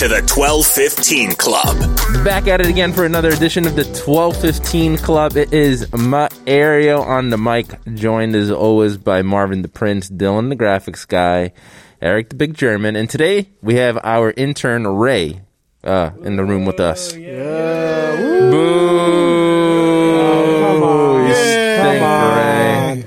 to the 1215 Club. Back at it again for another edition of the 1215 Club. It is Mario on the mic, joined as always by Marvin the Prince, Dylan the graphics guy, Eric the Big German, and today we have our intern Ray uh, in the room with us. Boo!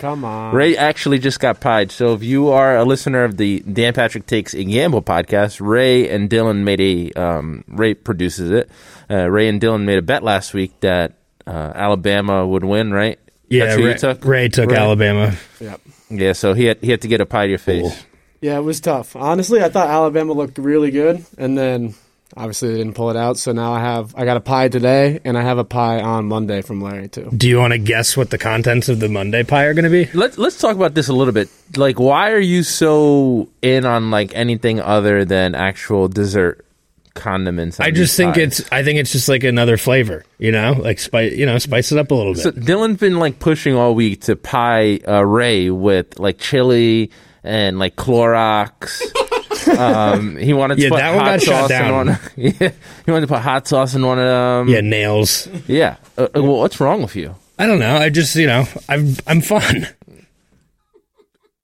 Come on. Ray actually just got pied. So if you are a listener of the Dan Patrick Takes a Gamble podcast, Ray and Dylan made a um, Ray produces it. Uh, Ray and Dylan made a bet last week that uh, Alabama would win. Right? Yeah, That's who Ray you took. Ray took Ray. Alabama. Yep. Yeah. So he had he had to get a pie to your face. Yeah, it was tough. Honestly, I thought Alabama looked really good, and then obviously they didn't pull it out. So now I have I got a pie today, and I have a pie on Monday from Larry too. Do you want to guess what the contents of the Monday pie are going to be? Let's let's talk about this a little bit. Like, why are you so in on like anything other than actual dessert condiments? I just think pies? it's. I think it's just like another flavor. You know, like spice. You know, spice it up a little bit. So Dylan's been like pushing all week to pie uh, Ray with like chili and like Clorox. um, he wanted to Yeah, put that one hot got sauce in down. one. yeah, he wanted to put hot sauce in one of them. yeah, nails. yeah. Uh, uh, well, what's wrong with you, I don't know. I just you know, I'm I'm fun.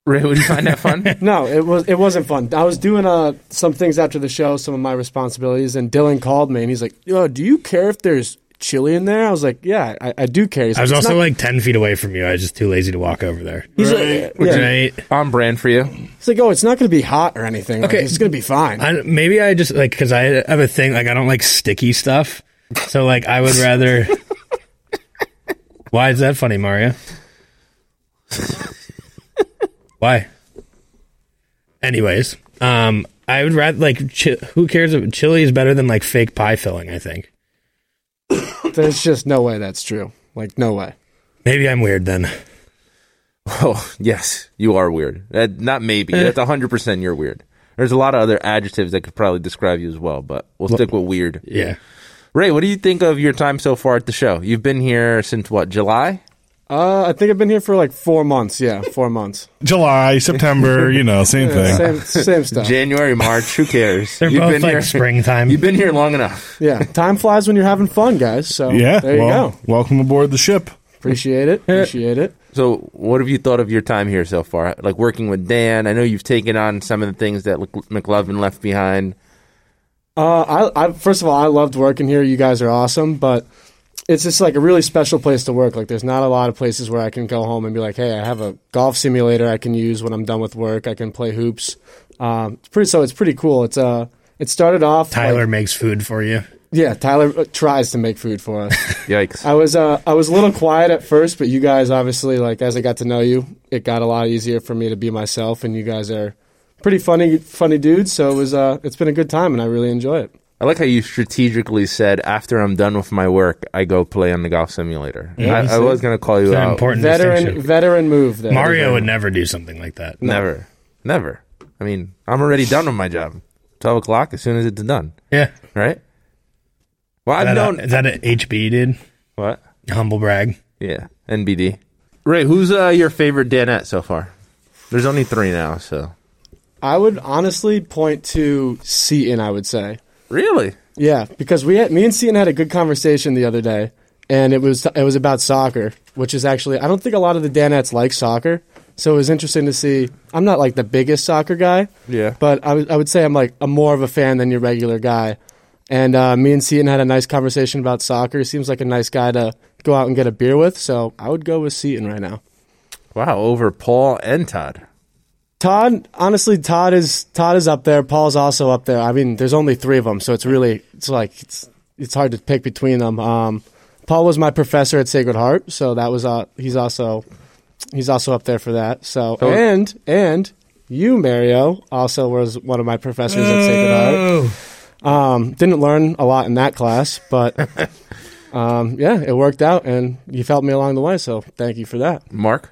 Ray? Would you find that fun? No, it was it wasn't fun. I was doing uh, some things after the show, some of my responsibilities, and Dylan called me and he's like, "Yo, do you care if there's chili in there?" I was like, "Yeah, I, I do care." He's I was also not-" like ten feet away from you. I was just too lazy to walk over there. he's like, yeah. Right. On brand for you. He's like, "Oh, it's not going to be hot or anything. Like, Okay. it's going to be fine." I, maybe I just like because I have a thing like I don't like sticky stuff. So like I would rather. Why is that funny, Mario? Why? Anyways, um, I would rather like chi- who cares if chili is better than like fake pie filling. I think There's just no way that's true. Like, no way. maybe I'm weird then. Oh yes, you are weird. Uh, not maybe. That's hundred percent. You're weird. There's a lot of other adjectives that could probably describe you as well, but we'll stick with weird. Yeah. Ray, what do you think of your time so far at the show? You've been here since what, July? Uh, I think I've been here for like four months. Yeah, four months. July, September, you know, same thing. Same, same stuff. January, March, who cares? They're both like springtime. You've been here long enough. Yeah, time flies when you're having fun, guys. So Yeah, there you well, go. welcome aboard the ship. Appreciate it. Appreciate it. So, what have you thought of your time here so far? Like working with Dan, I know you've taken on some of the things that Mc- McLovin left behind. Uh, I, I first of all, I loved working here. You guys are awesome, but it's just like a really special place to work. Like, there's not a lot of places where I can go home and be like, "Hey, I have a golf simulator I can use when I'm done with work. I can play hoops." Um, it's pretty. So it's pretty cool. It's uh, it started off. Tyler like- makes food for you. yeah, Tyler uh, tries to make food for us. Yikes. I was uh, I was a little quiet at first, but you guys obviously like as I got to know you, it got a lot easier for me to be myself, and you guys are pretty funny funny dudes. So it was uh, it's been a good time, and I really enjoy it. I like how you strategically said, after I'm done with my work, I go play on the golf simulator. I, I was going to call you an out. important Veteran veteran move there. Mario would never do something like that. Never. Never. I mean, I'm already done with my job. 12 o'clock as soon as it's done. Yeah. Right? Well, I've that, known. is that an HB, dude? what? Humble brag. Yeah, NBD. Ray, who's uh, your favorite Danette so far? There's only three now, so. I would honestly point to Seton. I would say, Really? yeah, because we had, me and Seton had a good conversation the other day, and it was it was about soccer, which is actually I don't think a lot of the Danettes like soccer, so it was interesting to see. I'm not like the biggest soccer guy, Yeah. but I would say I'm like I'm more of a fan than your regular guy. And uh, me and Seton had a nice conversation about soccer. He seems like a nice guy to go out and get a beer with. So I would go with Seton right now. Wow, over Paul and Todd. Todd, honestly, Todd is Todd is up there. Paul's also up there. I mean, there's only three of them, so it's really it's like it's it's hard to pick between them. Um, Paul was my professor at Sacred Heart, so that was uh, he's also he's also up there for that. So So- and and you, Mario, also was one of my professors at Sacred Heart. Um, didn't learn a lot in that class, but um, yeah, it worked out, and you helped me along the way. So thank you for that. Mark?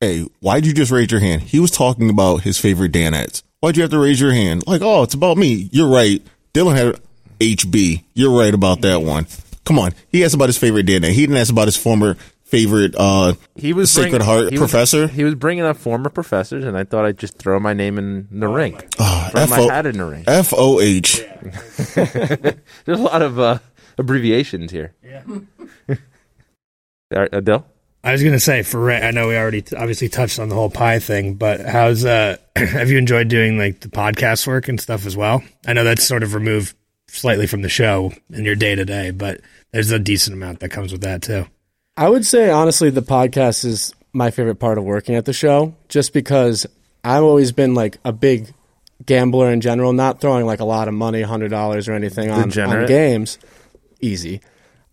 Hey, why'd you just raise your hand? He was talking about his favorite Danettes. Why'd you have to raise your hand? Like, oh, it's about me. You're right. Dylan had HB. You're right about that one. Come on. He asked about his favorite Danette. He didn't ask about his former favorite uh He was Sacred bringing- Heart he was- professor. he was bringing up former professors, and I thought I'd just throw my name in the ring. Ah, throw my hat in the ring. F O H. There's a lot of uh, abbreviations here. Yeah. Adele? I was gonna say for Ray, I know we already t- obviously touched on the whole pie thing, but how's uh have you enjoyed doing like the podcast work and stuff as well? I know that's sort of removed slightly from the show in your day to day, but there's a decent amount that comes with that too. I would say honestly, the podcast is my favorite part of working at the show, just because I've always been like a big gambler in general, not throwing like a lot of money, hundred dollars or anything on, on games. Easy.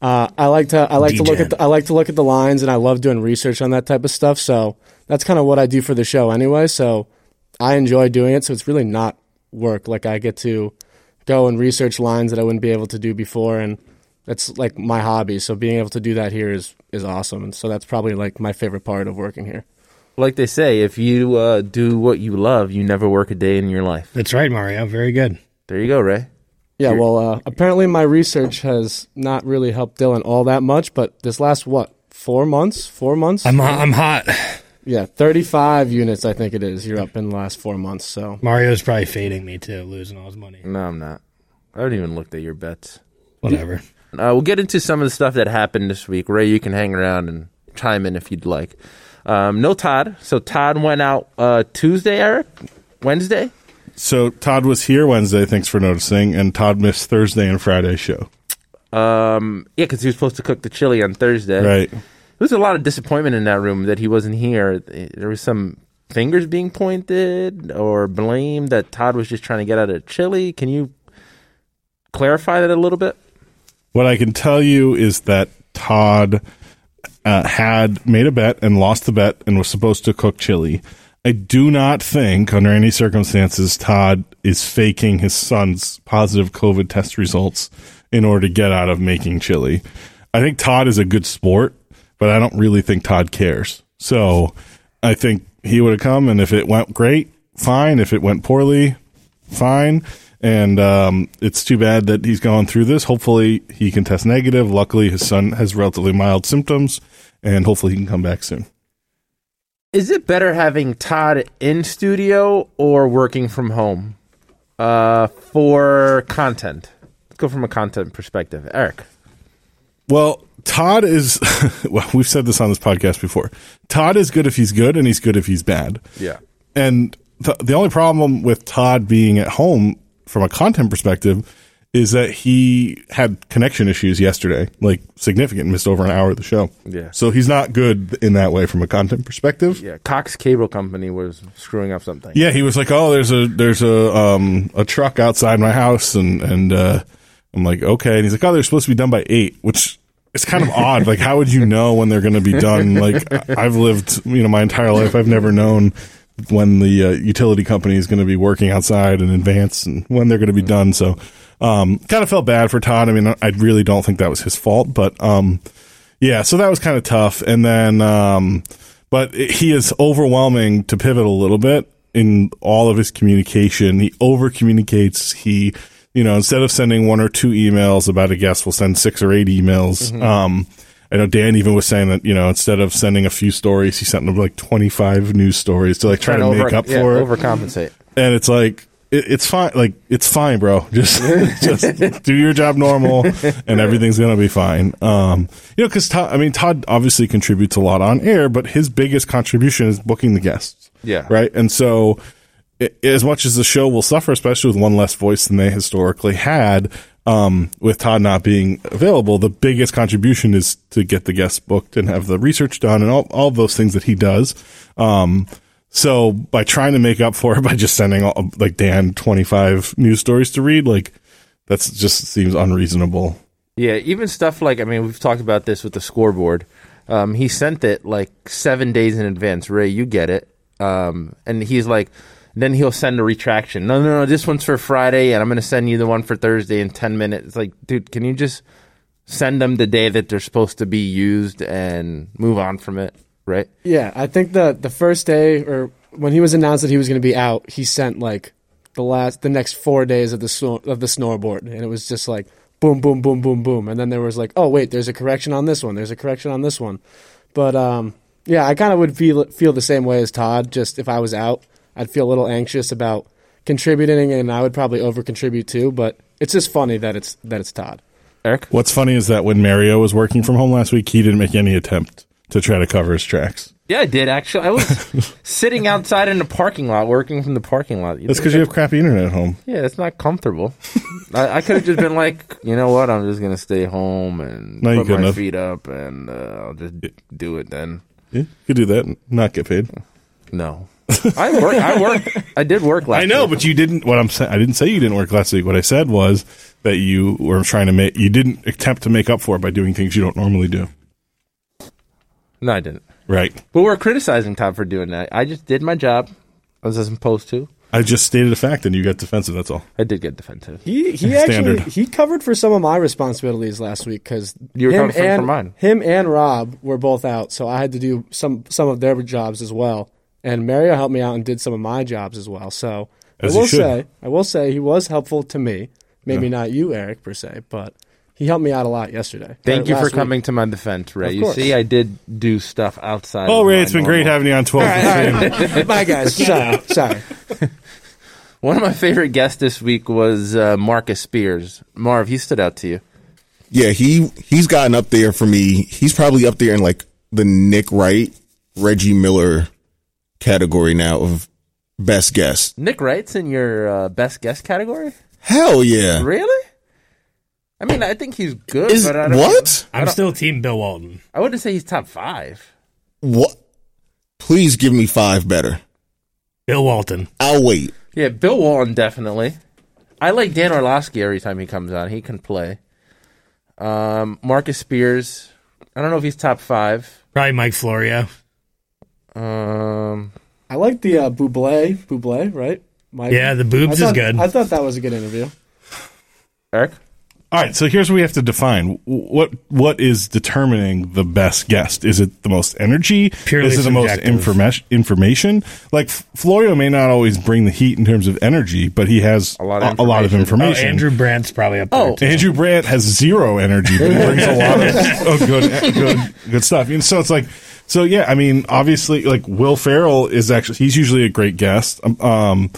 Uh, I like to I like to look at the, I like to look at the lines, and I love doing research on that type of stuff. So that's kind of what I do for the show anyway. So I enjoy doing it. So it's really not work. Like I get to go and research lines that I wouldn't be able to do before, and that's like my hobby. So being able to do that here is is awesome. And so that's probably like my favorite part of working here. Like they say, if you uh, do what you love, you never work a day in your life. That's right, Mario. Very good. There you go, Ray. Yeah, well, uh, apparently my research has not really helped Dylan all that much, but this last what four months? Four months? I'm I'm hot. yeah, thirty-five units, I think it is. You're up in the last four months. So Mario's probably fading me too, losing all his money. No, I'm not. I haven't even looked at your bets. Whatever. Uh, we'll get into some of the stuff that happened this week. Ray, you can hang around and chime in if you'd like. Um, no Todd. So Todd went out uh, Tuesday, Eric? Wednesday? So Todd was here Wednesday. Thanks for noticing. And Todd missed Thursday and Friday show. Um, yeah, because he was supposed to cook the chili on Thursday. Right. There was a lot of disappointment in that room that he wasn't here. There was some fingers being pointed or blame that Todd was just trying to get out of chili. Can you clarify that a little bit? What I can tell you is that Todd uh, had made a bet and lost the bet and was supposed to cook chili. I do not think, under any circumstances, Todd is faking his son's positive COVID test results in order to get out of making chili. I think Todd is a good sport, but I don't really think Todd cares. So I think he would have come, and if it went great, fine. If it went poorly, fine. And um, it's too bad that he's going through this. Hopefully, he can test negative. Luckily, his son has relatively mild symptoms, and hopefully, he can come back soon. Is it better having Todd in studio or working from home uh, for content? Let's go from a content perspective. Eric. Well, Todd is, well, we've said this on this podcast before. Todd is good if he's good, and he's good if he's bad. Yeah. And th- the only problem with Todd being at home from a content perspective is that he had connection issues yesterday, like significant, missed over an hour of the show. Yeah. So he's not good in that way from a content perspective. Yeah. Cox Cable Company was screwing up something. Yeah, he was like, "Oh, there's a there's a um a truck outside my house," and and uh, I'm like, "Okay," and he's like, "Oh, they're supposed to be done by eight, which is kind of odd. Like, how would you know when they're going to be done? Like, I've lived you know my entire life, I've never known when the uh, utility company is going to be working outside in advance and when they're going to be done. So, um, kind of felt bad for Todd. I mean, I really don't think that was his fault, but um, yeah, so that was kind of tough. And then, um, but it- he is overwhelming to pivot a little bit in all of his communication. He over communicates. He, you know, instead of sending one or two emails about a guest, will send six or eight emails. Mm-hmm. Um, I know Dan even was saying that, you know, instead of sending a few stories, he sent them like 25 news stories to like try to Trying make up yeah, for it Overcompensate. and it's like it, it's fine like it's fine bro just just do your job normal and everything's gonna be fine um you know because todd i mean todd obviously contributes a lot on air but his biggest contribution is booking the guests Yeah. right and so i as much as the show will suffer especially with one less voice than they historically had um, with Todd not being available, the biggest contribution is to get the guests booked and have the research done and all, all those things that he does. Um, so by trying to make up for it by just sending all, like Dan 25 news stories to read, like that's just seems unreasonable. Yeah, even stuff like I mean, we've talked about this with the scoreboard. Um, he sent it like seven days in advance. Ray, you get it. Um, and he's like, then he'll send a retraction. No, no, no, this one's for Friday, and I'm going to send you the one for Thursday in ten minutes. It's like, dude, can you just send them the day that they're supposed to be used and move on from it, right? Yeah, I think the the first day or when he was announced that he was going to be out, he sent like the last the next four days of the snor- of the snowboard, and it was just like boom, boom, boom, boom, boom, and then there was like, oh wait, there's a correction on this one, there's a correction on this one, but um, yeah, I kind of would feel feel the same way as Todd. Just if I was out, I'd feel a little anxious about contributing, and I would probably over contribute too. But it's just funny that it's that it's Todd. Eric? What's funny is that when Mario was working from home last week, he didn't make any attempt to try to cover his tracks. Yeah, I did actually. I was sitting outside in the parking lot, working from the parking lot. That's because you have crappy internet at home. Yeah, it's not comfortable. I, I could have just been like, you know what? I'm just gonna stay home and No, you're put my feet up, and uh, I'll just do it then. Yeah, you could do that and not get paid. No, I work. I work. I did work last. I know, week. but you didn't. What I'm saying, I didn't say you didn't work last week. What I said was that you were trying to make. You didn't attempt to make up for it by doing things you don't normally do. No, I didn't. Right. But we're criticizing Todd for doing that. I just did my job as I'm supposed to. I just stated a fact, and you got defensive. That's all. I did get defensive. He he Standard. actually he covered for some of my responsibilities last week because You were him covering for and mine. him and Rob were both out, so I had to do some some of their jobs as well. And Mario helped me out and did some of my jobs as well. So As I will say I will say he was helpful to me. Maybe not you, Eric, per se, but he helped me out a lot yesterday. Thank you for week. coming to my defense, Ray. You see, I did do stuff outside. Oh, of Ray, my it's been great having you on 12. All right. Bye, guys. Sorry, sorry. One of my favorite guests this week was uh, Marcus Spears. Marv, he stood out to you. Yeah, he he's gotten up there for me. He's probably up there in like the Nick Wright, Reggie Miller category now of best guest. Nick Wright's in your uh, best guest category. Hell yeah. Really? I mean, I think he's good. Is but I don't, what? I'm still Team Bill Walton. I wouldn't say he's top five. What? Please give me five better. Bill Walton. I'll wait. Yeah, Bill Walton definitely. I like Dan Orlovsky every time he comes on. He can play. Um, Marcus Spears. I don't know if he's top five. Probably Mike Florio. Um, I like the uh, Buble, Buble, right? Mike? Yeah, the boobs I is thought- good. I thought that was a good interview. Eric. All right, so here's what we have to define. What what is determining the best guest? Is it the most energy? Purely is it the most informa- information? Like F- Florio may not always bring the heat in terms of energy, but he has A lot of a, lot of information. Oh. Andrew Brandt's probably up there. Oh, too. Andrew Brandt has zero energy, but he brings a lot of, of good, good, good stuff. And so it's like, so yeah, I mean, obviously, like Will Ferrell is actually he's usually a great guest, um, um,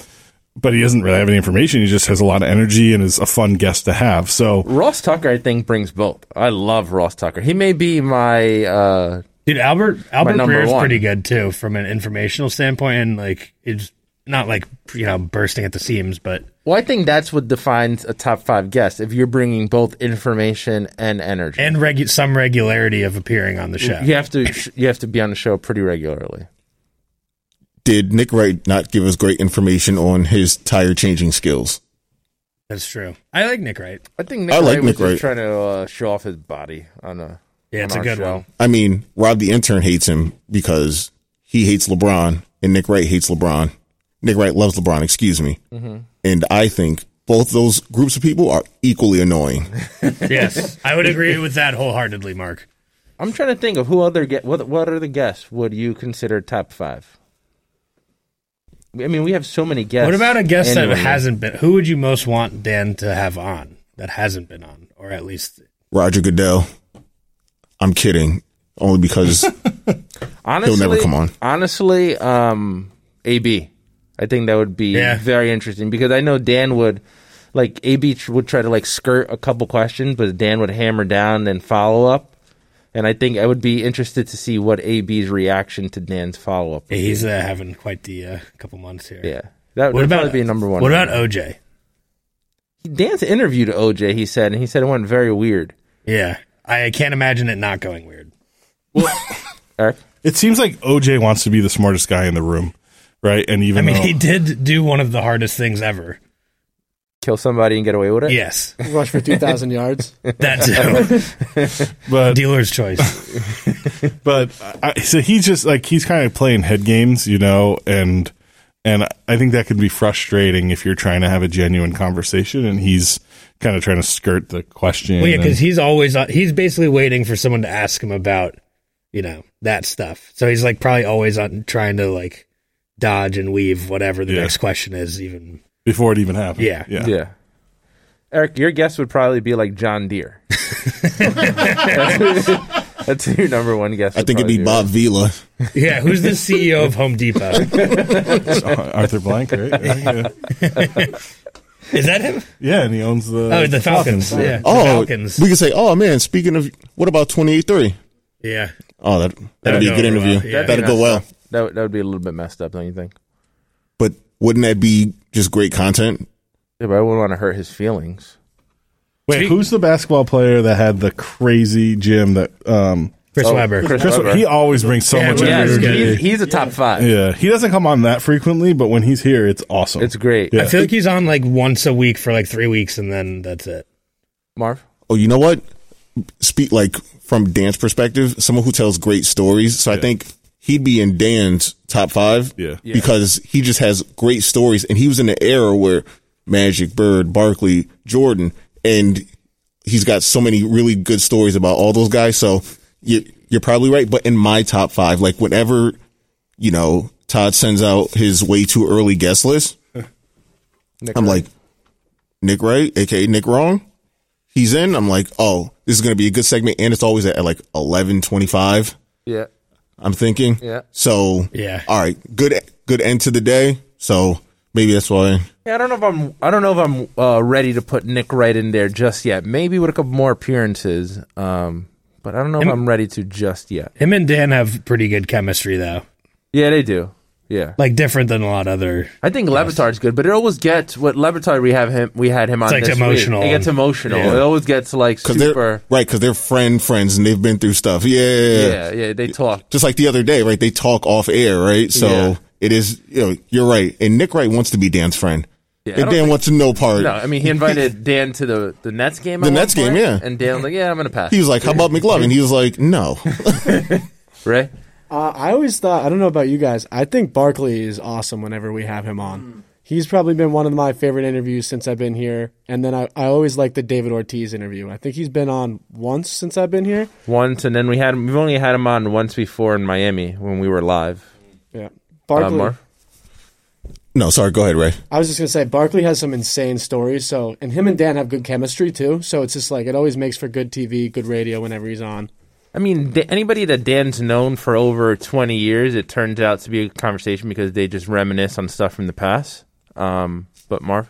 but he doesn't really have any information. He just has a lot of energy and is a fun guest to have. So Ross Tucker, I think, brings both. I love Ross Tucker. He may be my. Uh, Dude, Albert Albert number Breer's one. pretty good too from an informational standpoint, and like it's not like you know bursting at the seams, but well, I think that's what defines a top five guest. If you're bringing both information and energy, and regu- some regularity of appearing on the show. you have to you have to be on the show pretty regularly. Did Nick Wright not give us great information on his tire changing skills? That's true. I like Nick Wright. I think Nick I like Wright Nick just Wright. trying to uh, show off his body on a Yeah, it's on a good show. one. I mean, Rob the intern hates him because he hates LeBron and Nick Wright hates LeBron. Nick Wright loves LeBron, excuse me. And I think both those groups of people are equally annoying. Yes, I would agree with that wholeheartedly, Mark. I'm trying to think of who other get what what other guests would you consider top five? I mean, we have so many guests. What about a guest that hasn't been? Who would you most want Dan to have on that hasn't been on, or at least Roger Goodell. I'm kidding. Only because Honestly, he'll never come on. Honestly, um, AB. I think that would be Yeah. very interesting because I know Dan would like AB would try to like skirt a couple questions, but Dan would hammer down and follow up. And I think I would be interested to see what AB's reaction to Dan's follow up. Yeah, he's uh, having quite the uh, couple months here. Yeah, that What would about probably be number one. What about OJ? Dan's interviewed OJ? He said, and he said it went very weird. Yeah, I can't imagine it not going weird. Well, Eric, it seems like OJ wants to be the smartest guy in the room, right? And even I mean, though, he did do one of the hardest things ever. Kill somebody and get away with it. Yes, Rush for 2,000 yards. that too. but Dealer's choice. but I, so he's just like he's kind of playing head games, you know, and and I think that could be frustrating if you're trying to have a genuine conversation and he's kind of trying to skirt the question. Well, yeah, because he's always uh, he's basically waiting for someone to ask him about, you know, that stuff. So he's like probably always on trying to like dodge and weave whatever the Yeah. next question is. Even before it even happened. Yeah. yeah, Yeah. Eric, your guess would probably be like John Deere. that's, that's your number one guess. I think it'd be Bob Vila. yeah, who's the CEO of Home Depot? Arthur Blank, right? Yeah, yeah. Is that him? Yeah, and he owns the Oh, the Falcons. Yeah, the Oh, Falcons. we could say, oh man, speaking of, what about 28-3? Yeah, Oh, that, that'd be a good interview. well, yeah. That'd go well. That would, that would be a little bit messed up, don't you think? But wouldn't that be just great content? Yeah, but I wouldn't want to hurt his feelings. Wait, who's the basketball player that had the crazy gym that? Um, Chris Oh, Webber. Chris Chris, Webber. he always brings so Yeah, much yeah, energy. he's, he's a top five. Yeah, he doesn't come on that frequently, but when he's here, it's awesome. It's great. Yeah. I feel like he's on like once a week for like three weeks, and then that's it. Marv? Oh, you know what? Speak like from dance perspective, someone who tells great stories. So I think he'd be in Dan's top five. Yeah. Yeah. Because he just has great stories and he was in the era where Magic, Bird, Barkley, Jordan, and he's got so many really good stories about all those guys. So you, you're probably right. But in my top five, like whenever, you know, Todd sends out his way too early guest list, Nick I'm Wright. like, Nick Wright, aka Nick Wrong. He's in. I'm like, oh, this is going to be a good segment, and it's always at like 11:25. yeah. I'm thinking. Yeah. So Yeah. all right, good good end to the day. So maybe that's why. Yeah, I don't know if I'm. I don't know if I'm uh, ready to put Nick Wright in there just yet. Maybe with a couple more appearances, um, but I don't know if I'm ready to just yet. Him and Dan have pretty good chemistry, though. Yeah, they do. Yeah, Like different than a lot of other. I think Le Batard's good, but it always gets what Le Batard we have him. We had him on. like this emotional. Week. It gets emotional. Yeah. It always gets like super. they're right. Because they're friend friends, and they've been through stuff. Yeah, yeah, yeah. yeah, yeah. They talk. Just like the other day, right? They talk off air, right? So Yeah. it is. You know, you're right. And Nick Wright wants to be Dan's friend. Yeah, and Dan think- wants no part. No, I mean he invited Dan to the the Nets game. The Nets game, yeah. And Dan was like, "Yeah, I'm gonna pass." He was like, "How about McLovin?" He was like, "No." Ray. Uh, I always thought, I don't know about you guys, I think Barkley is awesome whenever we have him on. He's probably been one of my favorite interviews since I've been here. And then I, I always like the David Ortiz interview. I think he's been on once since I've been here. Once, and then we had him. We've only had him on once before in Miami when we were live. Yeah. Uh, Barkley. Marv? no, sorry. Go ahead, Ray. I was just gonna say Barkley has some insane stories. So, and him and Dan have good chemistry too. So it's just like it always makes for good TV, good radio whenever he's on. I mean, anybody that Dan's known for over 20 years, it turns out to be a conversation because they just reminisce on stuff from the past. Um, but Marv,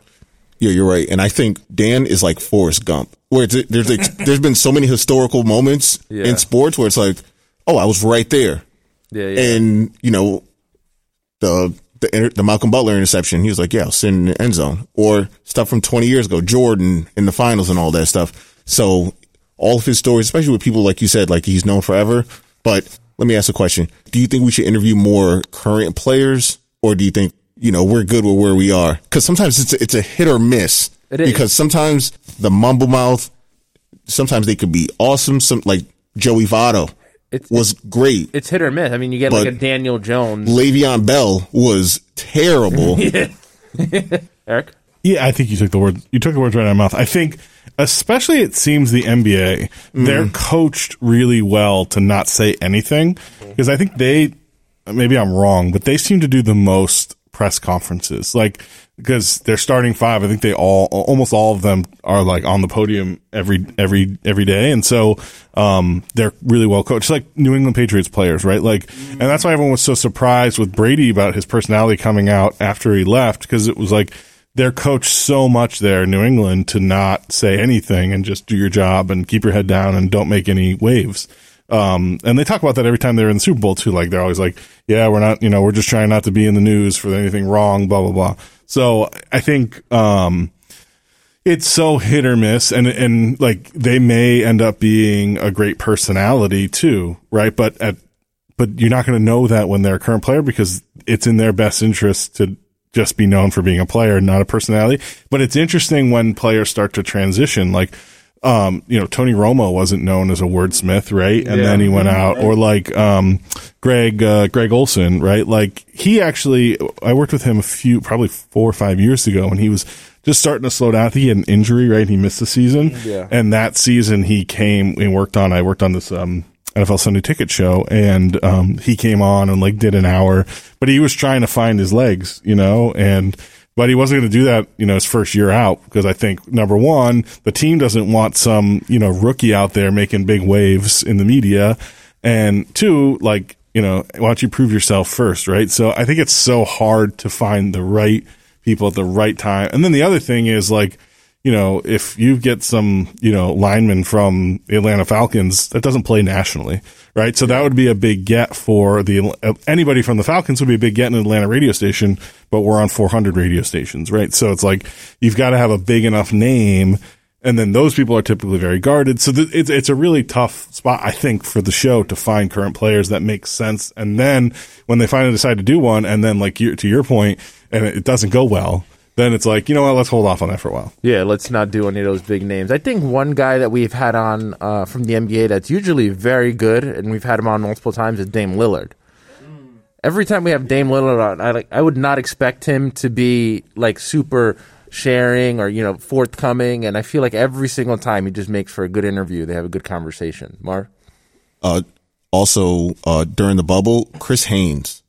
Yeah, you're right. And I think Dan is like Forrest Gump, where there's there's been so many historical moments Yeah. in sports where it's like, oh, I was right there, yeah, yeah, and you know, the the the Malcolm Butler interception, he was like, yeah, I was sitting in the end zone, or stuff from 20 years ago, Jordan in the finals and all that stuff. So all of his stories, especially with people like you said, like he's known forever. But let me ask a question: Do you think we should interview more current players, or do you think you know we're good with where we are? Because sometimes it's a, it's a hit or miss. It is. because sometimes the mumble mouth, sometimes they could be awesome. Some like Joey Votto It's- was great. it's hit or miss. I mean, you get like a Daniel Jones. Le'Veon Bell was terrible. Eric, Yeah, I think you took the word you took the words right out of my mouth. I think especially it seems the NBA, they're coached really well to not say anything. Because I think they maybe I'm wrong, but they seem to do the most press conferences. Like because they're starting five, I think they all almost all of them are like on the podium every every every day. And so um they're really well coached. Like New England Patriots players, right? Like and that's why everyone was so surprised with Brady about his personality coming out after he left because it was like they're coached so much there in New England to not say anything and just do your job and keep your head down and don't make any waves. Um, and they talk about that every time they're in the Super Bowl too. Like they're always like, yeah, we're not, you know, we're just trying not to be in the news for anything wrong, blah, blah, blah. So I think, um, it's so hit or miss and, and like they may end up being a great personality too, right? But at, but you're not going to know that when they're a current player because it's in their best interest to just be known for being a player, not a personality. But it's interesting when players start to transition. Like, um, you know, Tony Romo wasn't known as a wordsmith, right? And Yeah. then he went out, or like um, Greg uh, Greg Olsen, right? Like he actually, I worked with him a few, probably four or five years ago, and he was just starting to slow down. He had an injury, right? He missed the season, Yeah. and that season he came and worked on. I worked on this um, NFL Sunday Ticket show, and um, he came on and like did an hour, but he was trying to find his legs, you know, and but he wasn't going to do that, you know, his first year out because I think number one, the team doesn't want some, you know, rookie out there making big waves in the media, and two, like, you know, why don't you prove yourself first, right? So I think it's so hard to find the right people at the right time, and then the other thing is like you know, if you get some, you know, lineman from the Atlanta Falcons that doesn't play nationally, right? So that would be a big get for the anybody from the Falcons would be a big get in an Atlanta radio station, but we're on 400 radio stations, right? So it's like you've got to have a big enough name, and then those people are typically very guarded. So th- it's it's a really tough spot, I think, for the show to find current players that make sense. And then when they finally decide to do one, and then like you, to your point, and it doesn't go well. Then it's like, you know what, let's hold off on that for a while. Yeah, let's not do any of those big names. I think one guy that we've had on uh, from the NBA that's usually very good, and we've had him on multiple times, is Dame Lillard. Every time we have Dame Lillard on, I like I would not expect him to be like super sharing or you know forthcoming, and I feel like every single time he just makes for a good interview. They have a good conversation. Mar, Uh, also, uh, during the bubble, Chris Haynes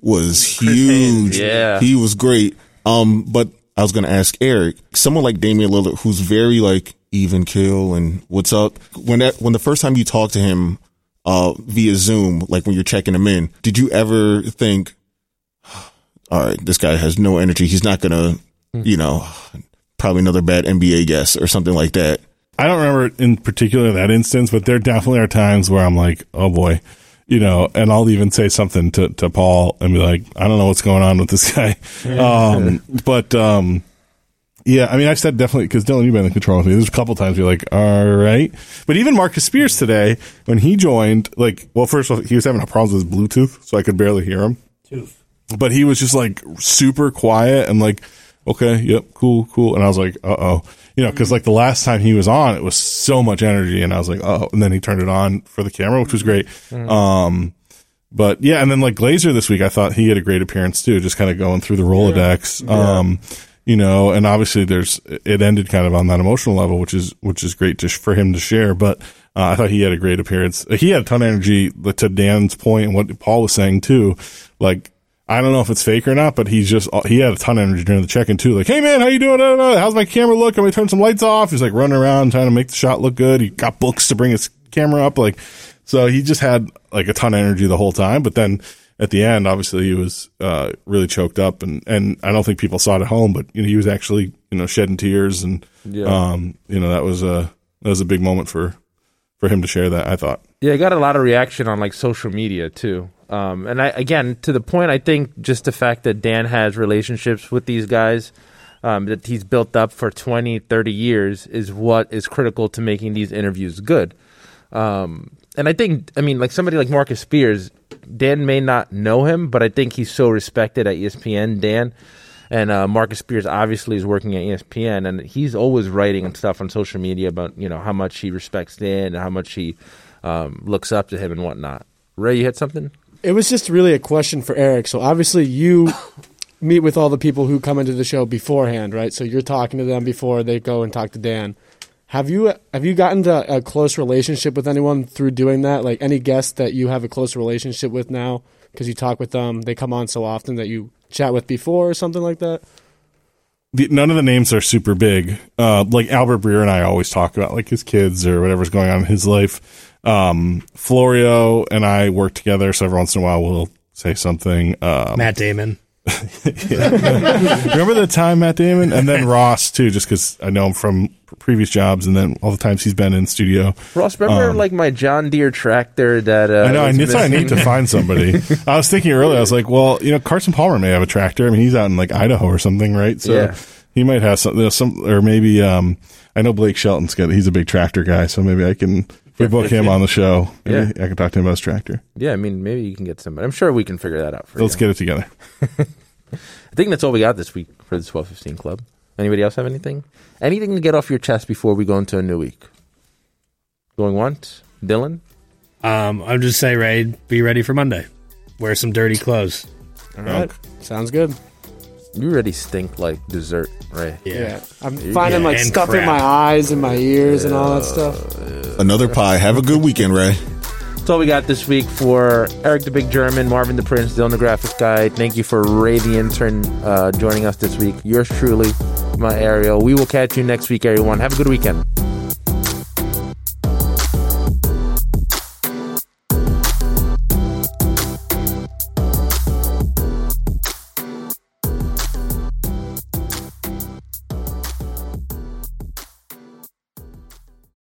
was huge. Haynes, yeah. He was great. Um, but I was going to ask Eric, someone like Damian Lillard, who's very like even kill and what's up. When that, when the first time you talked to him, uh, via Zoom, like when you're checking him in, did you ever think, all right, this guy has no energy. He's not going to, you know, probably another bad NBA guest or something like that. I don't remember in particular that instance, but there definitely are times where I'm like, oh boy, you know, and I'll even say something to, to Paul and be like, I don't know what's going on with this guy. Um, but, um, yeah, I mean, I said definitely because Dylan, you've been in control with me. There's a couple times you're like, all right. But even Marcus Spears today, when he joined, like, well, first of all, he was having a problem with his Bluetooth, so I could barely hear him. Tooth. But he was just like super quiet and like, okay, yep, cool, cool. And I was like, uh oh. You know, because like the last time he was on, it was so much energy, and I was like, oh. And then he turned it on for the camera, which was great. Um, but yeah, and then like Glazer this week, I thought he had a great appearance too, just kind of going through the Rolodex. Um, you know, and obviously there's it ended kind of on that emotional level, which is which is great to, for him to share. But uh, I thought he had a great appearance. He had a ton of energy. but To Dan's point and what Paul was saying too, like I don't know if it's fake or not, but he's just he had a ton of energy during the check-in too. Like, hey man, how you doing? I don't know. How's my camera look? Can we turn some lights off? He's like running around trying to make the shot look good. He got books to bring his camera up. Like, so he just had like a ton of energy the whole time. But then at the end, obviously he was uh, really choked up, and and I don't think people saw it at home, but you know he was actually you know shedding tears, and Yeah. um, you know that was a that was a big moment for for him to share that. I thought. Yeah, I got a lot of reaction on like social media too. Um, and I again to the point, I think just the fact that Dan has relationships with these guys um, that he's built up for 20, 30 years is what is critical to making these interviews good. Um, and I think, I mean, like somebody like Marcus Spears, Dan may not know him, but I think he's so respected at ESPN, Dan. And uh, Marcus Spears obviously is working at ESPN, and he's always writing and stuff on social media about you know how much he respects Dan and how much he um, looks up to him and whatnot. Ray, you had something? It was just really a question for Eric. So obviously you meet with all the people who come into the show beforehand, right? So you're talking to them before they go and talk to Dan. Have you have you gotten to a close relationship with anyone through doing that? Like any guests that you have a close relationship with now because you talk with them, they come on so often that you chat with before or something like that? the, none of the names are super big. Uh, like Albert Breer and I always talk about like his kids or whatever's going on in his life. Um, Florio and I work together, so every once in a while we'll say something. Um, Matt Damon. remember the time Matt Damon and then Ross too, just because I know him from previous jobs and then all the times he's been in studio. Ross, remember like my John Deere tractor that uh, Um, I know. I was need, I need to find somebody. I was thinking earlier. I was like, well, you know, Carson Palmer may have a tractor. I mean, he's out in like Idaho or something, right? So Yeah. he might have some, there's some, or maybe um, I know Blake Shelton's got. He's a big tractor guy, so maybe I can. If we book him on the show, maybe I can talk to him about his tractor. Yeah, I mean, maybe you can get somebody. I'm sure we can figure that out for Let's you. get it together. I think that's all we got this week for the 1215 Club. Anybody else have anything? Anything to get off your chest before we go into a new week? Going once, Dylan. Um, I'm just say, Ray, be ready for Monday. Wear some dirty clothes. All right. Sounds good. You already stink like dessert, right? Yeah. I'm finding like and stuff in my eyes and my ears and all that stuff. Another pie. Have a good weekend, Ray. That's all we got this week for Eric the Big German, Marvin the Prince, Dylan the Graphics Guy. Thank you for Ray the Intern uh, joining us this week. Yours truly, my Ariel. We will catch you next week, everyone. Have a good weekend.